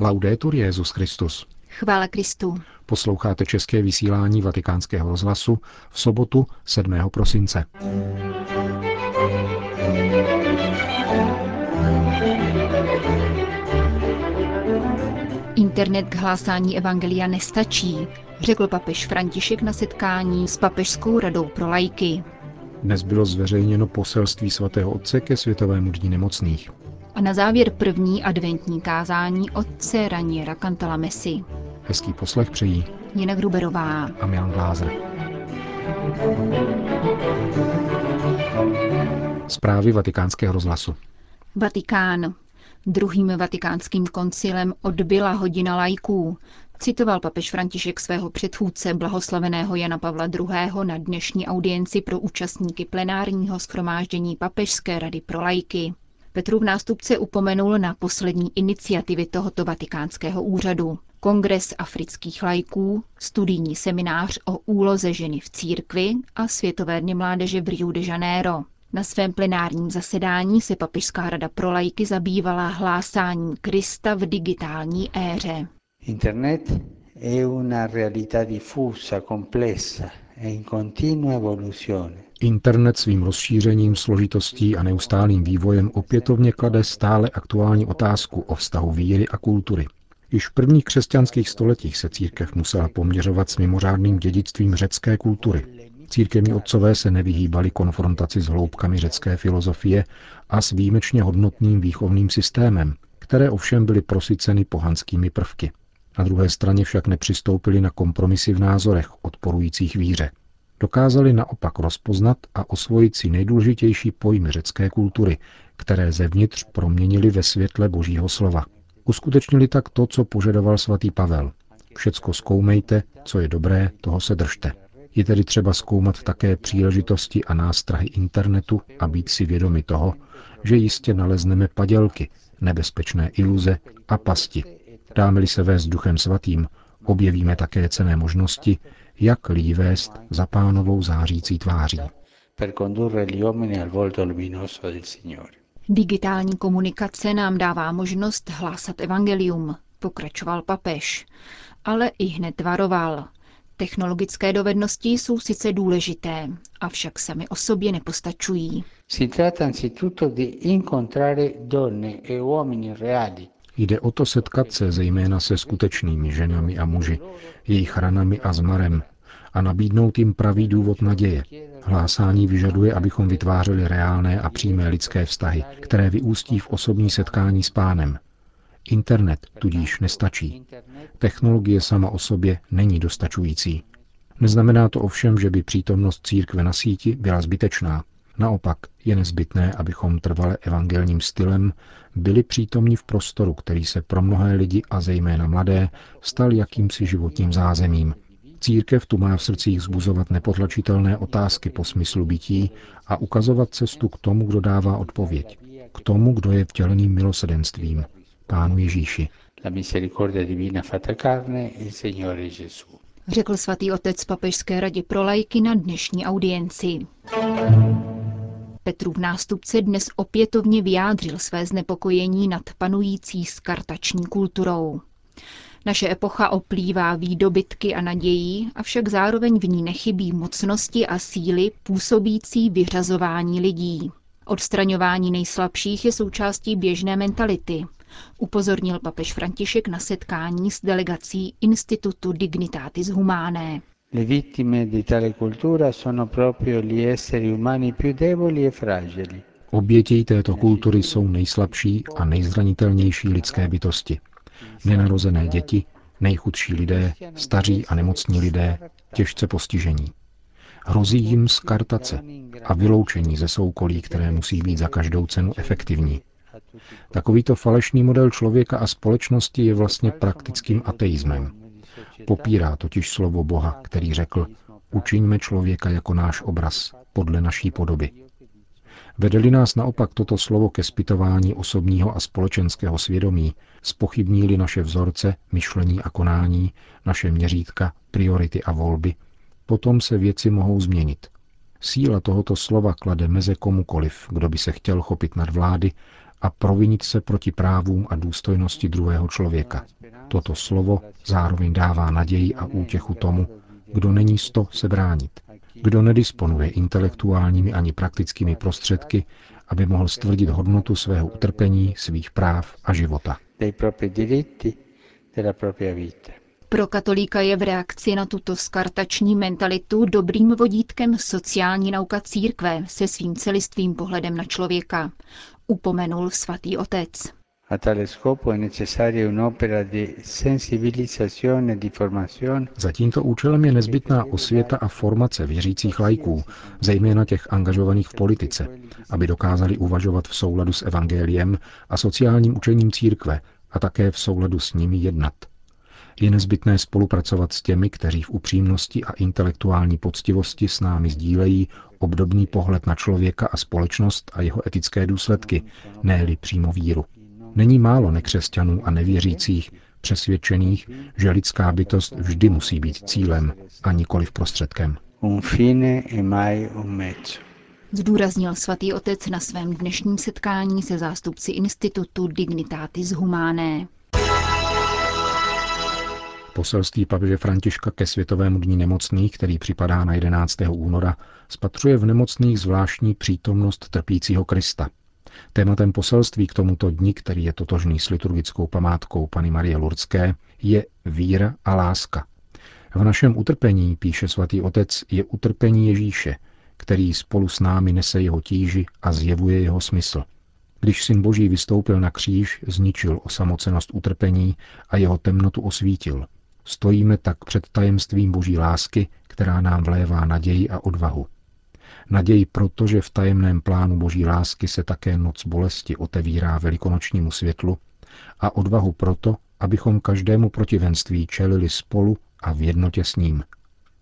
Laudetur Jezus Christus. Chvála Kristu. Posloucháte české vysílání Vatikánského rozhlasu v sobotu 7. prosince. Internet k hlásání evangelia nestačí, řekl papež František na setkání s Papežskou radou pro lajky. Dnes bylo zveřejněno poselství svatého otce ke Světovému dní nemocných. A na závěr první adventní kázání otce Raniera Cantala Messi. Hezký poslech přejí Nina Gruberová a Milan Glázer. Zprávy vatikánského rozhlasu. Vatikán. Druhým vatikánským koncilem odbyla hodina lajků, citoval papež František svého předchůdce blahoslaveného Jana Pavla II. na dnešní audienci pro účastníky plenárního schromáždění Papežské rady pro lajky. Petrův nástupce upomenul na poslední iniciativy tohoto vatikánského úřadu. Kongres afrických lajků, studijní seminář o úloze ženy v církvi a Světové dny mládeže v Rio de Janeiro. Na svém plenárním zasedání se Papežská rada pro lajky zabývala hlásáním Krista v digitální éře. Internet è una realtà diffusa, complessa e in continua evoluzione. Internet svým rozšířením, složitostí a neustálým vývojem opětovně klade stále aktuální otázku o vztahu víry a kultury. Již v prvních křesťanských stoletích se církev musela poměřovat s mimořádným dědictvím řecké kultury. Církevní otcové se nevyhýbali konfrontaci s hloubkami řecké filozofie a s výjimečně hodnotným výchovným systémem, které ovšem byly prosyceny pohanskými prvky. Na druhé straně však nepřistoupili na kompromisy v názorech odporujících víře. Dokázali naopak rozpoznat a osvojit si nejdůležitější pojmy řecké kultury, které zevnitř proměnili ve světle božího slova. Uskutečnili tak to, co požadoval svatý Pavel. Všecko zkoumejte, co je dobré, toho se držte. Je tedy třeba zkoumat také příležitosti a nástrahy internetu a být si vědomi toho, že jistě nalezneme padělky, nebezpečné iluze a pasti. Dáme-li se vést duchem svatým, objevíme také cené možnosti, jak lidi vést za pánovou zářící tváří. Digitální komunikace nám dává možnost hlásat evangelium, pokračoval papež, ale i hned varoval. Technologické dovednosti jsou sice důležité, avšak sami o sobě nepostačují. Si tratta anzitutto di incontrare donne e uomini reali Jde o to setkat se zejména se skutečnými ženami a muži, jejich ranami a zmarem a nabídnout jim pravý důvod naděje. Hlásání vyžaduje, abychom vytvářeli reálné a přímé lidské vztahy, které vyústí v osobní setkání s pánem. Internet tudíž nestačí. Technologie sama o sobě není dostačující. Neznamená to ovšem, že by přítomnost církve na síti byla zbytečná. Naopak je nezbytné, abychom trvale evangelním stylem byli přítomní v prostoru, který se pro mnohé lidi a zejména mladé stal jakýmsi životním zázemím. Církev tu má v srdcích zbuzovat nepotlačitelné otázky po smyslu bytí a ukazovat cestu k tomu, kdo dává odpověď. K tomu, kdo je vtěleným milosedenstvím, Pánu Ježíši. Řekl svatý otec papežské radě pro lajky na dnešní audienci. Petrův nástupce dnes opětovně vyjádřil své znepokojení nad panující skartační kulturou. Naše epocha oplývá výdobytky a nadějí, avšak zároveň v ní nechybí mocnosti a síly působící vyřazování lidí. Odstraňování nejslabších je součástí běžné mentality, upozornil papež František na setkání s delegací Institutu Dignitatis Humanae. Le vittime di tale cultura sono proprio gli esseri umani più deboli e fragili. Obětí této kultury jsou nejslabší a nejzranitelnější lidské bytosti. Nenarozené děti, nejchudší lidé, staří a nemocní lidé, těžce postižení. Hrozí jim skartace a vyloučení ze soukolí, které musí být za každou cenu efektivní. Takovýto falešný model člověka a společnosti je vlastně praktickým ateismem. Popírá totiž slovo Boha, který řekl, učiňme člověka jako náš obraz, podle naší podoby. Vedeli nás naopak toto slovo ke zpytování osobního a společenského svědomí, spochybníli naše vzorce, myšlení a konání, naše měřítka, priority a volby, potom se věci mohou změnit. Síla tohoto slova klade meze komukoliv, kdo by se chtěl chopit nad vlády a provinit se proti právům a důstojnosti druhého člověka. Toto slovo zároveň dává naději a útěchu tomu, kdo není sto se bránit, kdo nedisponuje intelektuálními ani praktickými prostředky, aby mohl stvrdit hodnotu svého utrpení, svých práv a života. Pro katolíka je v reakci na tuto skartační mentalitu dobrým vodítkem sociální nauka církve se svým celistvým pohledem na člověka, upomenul svatý otec. A tale scopo è necessaria un'opera di sensibilizzazione e di formazione. Za tímto účelem je nezbytná osvěta a formace věřících lajků, zejména těch angažovaných v politice, aby dokázali uvažovat v souladu s evangeliem a sociálním učením církve a také v souladu s nimi jednat. Je nezbytné spolupracovat s těmi, kteří v upřímnosti a intelektuální poctivosti s námi sdílejí obdobný pohled na člověka a společnost a jeho etické důsledky, ne přímo víru. Není málo nekřesťanů a nevěřících, přesvědčených, že lidská bytost vždy musí být cílem a nikoli prostředkem. E Zdůraznil svatý otec na svém dnešním setkání se zástupci institutu Dignitatis Humané. Poselství papeže Františka ke Světovému dní nemocných, který připadá na 11. února, spatřuje v nemocných zvláštní přítomnost trpícího Krista. Tématem poselství k tomuto dni, který je totožný s liturgickou památkou Pany Marie Lurdské, je víra a láska. V našem utrpení, píše svatý otec, je utrpení Ježíše, který spolu s námi nese jeho tíži a zjevuje jeho smysl. Když syn Boží vystoupil na kříž, zničil osamocenost utrpení a jeho temnotu osvítil. Stojíme tak před tajemstvím Boží lásky, která nám vlévá naději a odvahu. Naději proto, že v tajemném plánu Boží lásky se také noc bolesti otevírá velikonočnímu světlu a odvahu proto, abychom každému protivenství čelili spolu a v jednotě s ním.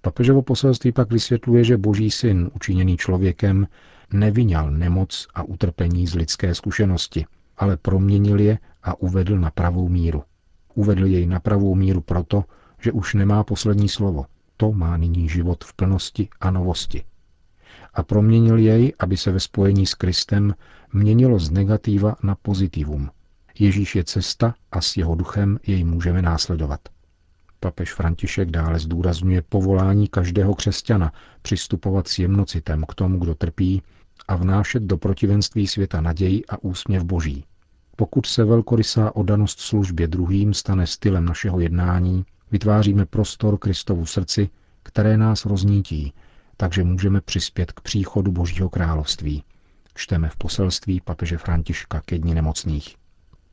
Papežovo poselství pak vysvětluje, že Boží syn, učiněný člověkem, nevyňal nemoc a utrpení z lidské zkušenosti, ale proměnil je a uvedl na pravou míru. Uvedl jej na pravou míru proto, že už nemá poslední slovo. To má nyní život v plnosti a novosti a proměnil jej, aby se ve spojení s Kristem měnilo z negativa na pozitivum. Ježíš je cesta a s jeho duchem jej můžeme následovat. Papež František dále zdůrazňuje povolání každého křesťana přistupovat s jemnocitem k tomu, kdo trpí a vnášet do protivenství světa naději a úsměv boží. Pokud se velkorysá odanost službě druhým stane stylem našeho jednání, vytváříme prostor Kristovu srdci, které nás roznítí takže můžeme přispět k příchodu Božího království. Čteme v poselství papeže Františka ke dni nemocných.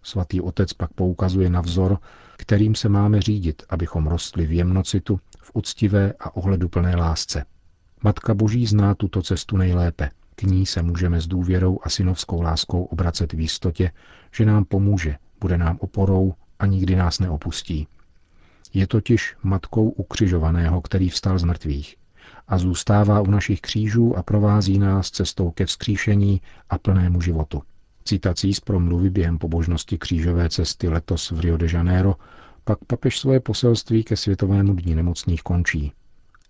Svatý otec pak poukazuje na vzor, kterým se máme řídit, abychom rostli v jemnocitu, v úctivé a ohleduplné lásce. Matka Boží zná tuto cestu nejlépe. K ní se můžeme s důvěrou a synovskou láskou obracet v jistotě, že nám pomůže, bude nám oporou a nikdy nás neopustí. Je totiž matkou ukřižovaného, který vstal z mrtvých a zůstává u našich křížů a provází nás cestou ke vzkříšení a plnému životu. Citací z promluvy během pobožnosti křížové cesty letos v Rio de Janeiro pak papež svoje poselství ke Světovému dní nemocných končí.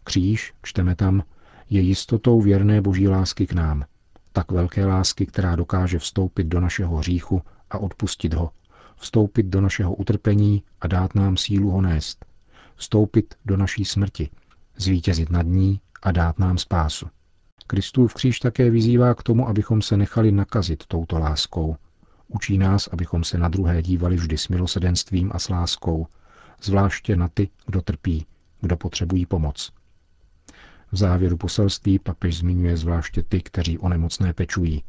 Kříž, čteme tam, je jistotou věrné boží lásky k nám. Tak velké lásky, která dokáže vstoupit do našeho hříchu a odpustit ho, vstoupit do našeho utrpení a dát nám sílu ho nést, vstoupit do naší smrti, zvítězit nad ní a dát nám spásu. Kristův kříž také vyzývá k tomu, abychom se nechali nakazit touto láskou. Učí nás, abychom se na druhé dívali vždy s milosedenstvím a s láskou, zvláště na ty, kdo trpí, kdo potřebují pomoc. V závěru poselství papež zmiňuje zvláště ty, kteří o nemocné pečují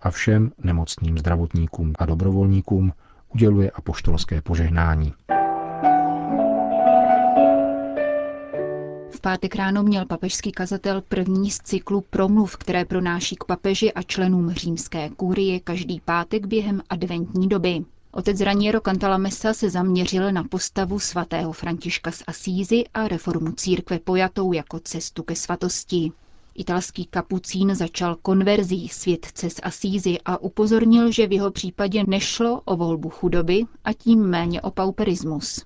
a všem nemocným zdravotníkům a dobrovolníkům uděluje apoštolské požehnání. pátek ráno měl papežský kazatel první z cyklu promluv, které pronáší k papeži a členům římské kůrie každý pátek během adventní doby. Otec Raniero Cantalamessa se zaměřil na postavu svatého Františka z Asízy a reformu církve pojatou jako cestu ke svatosti. Italský kapucín začal konverzí světce z Asízy a upozornil, že v jeho případě nešlo o volbu chudoby a tím méně o pauperismus.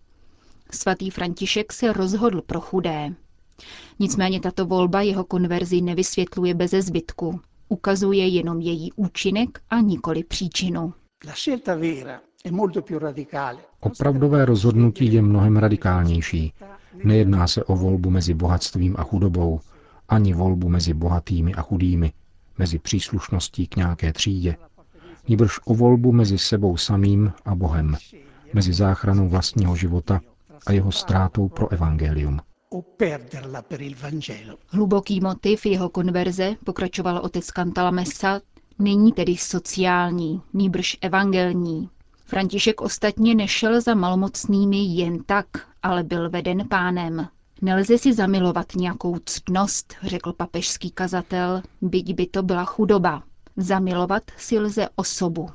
Svatý František se rozhodl pro chudé. Nicméně tato volba jeho konverzi nevysvětluje beze zbytku. Ukazuje jenom její účinek a nikoli příčinu. Opravdové rozhodnutí je mnohem radikálnější. Nejedná se o volbu mezi bohatstvím a chudobou, ani volbu mezi bohatými a chudými, mezi příslušností k nějaké třídě, níbrž o volbu mezi sebou samým a Bohem, mezi záchranou vlastního života a jeho ztrátou pro evangelium. Hluboký motiv jeho konverze, pokračoval otec Messa, není tedy sociální, nýbrž evangelní. František ostatně nešel za malomocnými jen tak, ale byl veden pánem. Nelze si zamilovat nějakou ctnost, řekl papežský kazatel, byť by to byla chudoba. Zamilovat si lze osobu. E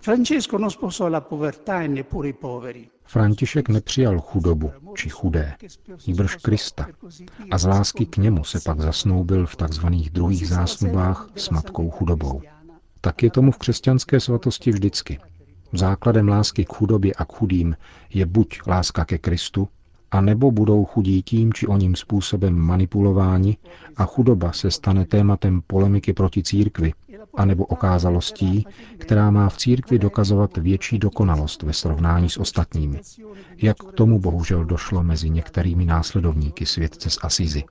František nepřijal chudobu či chudé, nýbrž Krista a z lásky k němu se pak zasnoubil v takzvaných druhých zásnubách s matkou chudobou. Tak je tomu v křesťanské svatosti vždycky. Základem lásky k chudobě a k chudým je buď láska ke Kristu, a nebo budou chudí tím či oním způsobem manipulováni a chudoba se stane tématem polemiky proti církvi, anebo okázalostí, která má v církvi dokazovat větší dokonalost ve srovnání s ostatními. Jak k tomu bohužel došlo mezi některými následovníky světce z Asizi.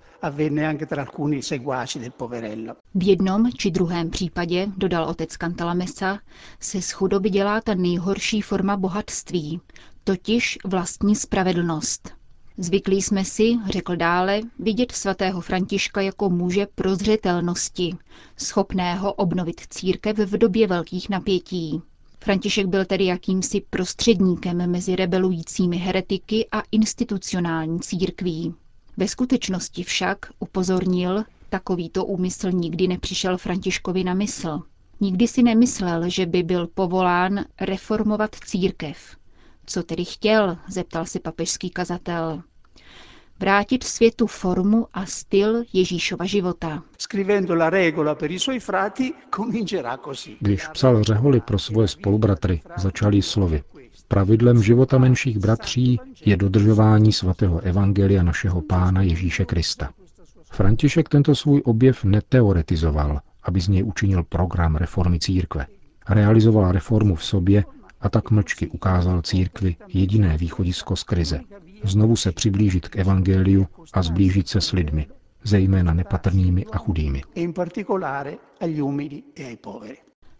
V jednom či druhém případě, dodal otec Mesa, se z chudoby dělá ta nejhorší forma bohatství, totiž vlastní spravedlnost. Zvyklí jsme si, řekl dále, vidět svatého Františka jako muže prozřetelnosti, schopného obnovit církev v době velkých napětí. František byl tedy jakýmsi prostředníkem mezi rebelujícími heretiky a institucionální církví. Ve skutečnosti však, upozornil, takovýto úmysl nikdy nepřišel Františkovi na mysl. Nikdy si nemyslel, že by byl povolán reformovat církev. Co tedy chtěl, zeptal si papežský kazatel. Vrátit světu formu a styl Ježíšova života. Když psal řeholy pro svoje spolubratry, začali slovy. Pravidlem života menších bratří je dodržování svatého evangelia našeho pána Ježíše Krista. František tento svůj objev neteoretizoval, aby z něj učinil program reformy církve. Realizoval reformu v sobě a tak mlčky ukázal církvi jediné východisko z krize. Znovu se přiblížit k evangeliu a zblížit se s lidmi, zejména nepatrnými a chudými.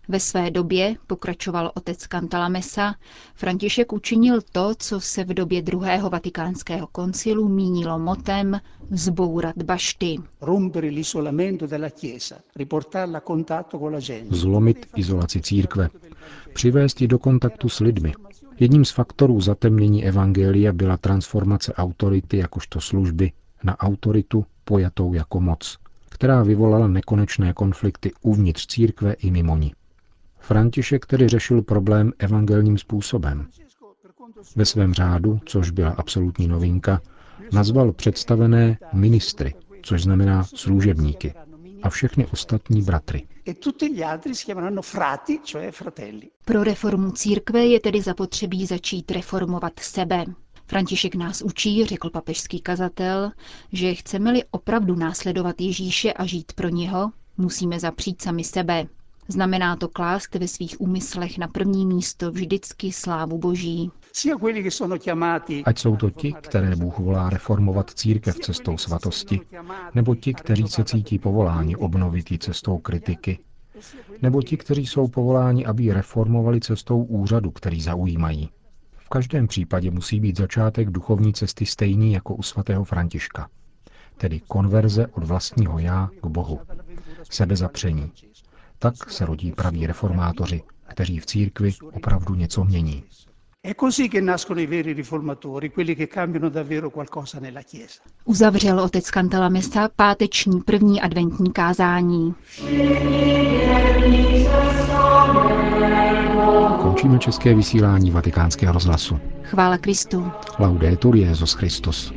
Ve své době, pokračoval otec Cantalamessa, František učinil to, co se v době druhého vatikánského koncilu mínilo motem zbourat bašty. Zlomit izolaci církve, přivést ji do kontaktu s lidmi. Jedním z faktorů zatemnění evangelia byla transformace autority jakožto služby na autoritu pojatou jako moc, která vyvolala nekonečné konflikty uvnitř církve i mimo ní. František tedy řešil problém evangelním způsobem. Ve svém řádu, což byla absolutní novinka, nazval představené ministry, což znamená služebníky, a všechny ostatní bratry. E Pro reformu církve je tedy zapotřebí začít reformovat sebe. František nás učí, řekl papežský kazatel, že chceme-li opravdu následovat Ježíše a žít pro něho, musíme zapřít sami sebe. Znamená to klást ve svých úmyslech na první místo vždycky slávu Boží. Ať jsou to ti, které Bůh volá reformovat církev cestou svatosti, nebo ti, kteří se cítí povoláni obnovit ji cestou kritiky, nebo ti, kteří jsou povoláni, aby ji reformovali cestou úřadu, který zaujímají. V každém případě musí být začátek duchovní cesty stejný jako u svatého Františka, tedy konverze od vlastního já k Bohu, sebezapření, tak se rodí praví reformátoři, kteří v církvi opravdu něco mění. Uzavřel otec Cantalamessa páteční první adventní kázání. Končíme české vysílání vatikánského rozhlasu. Chvála Kristu. Laudetur Jezus Christus.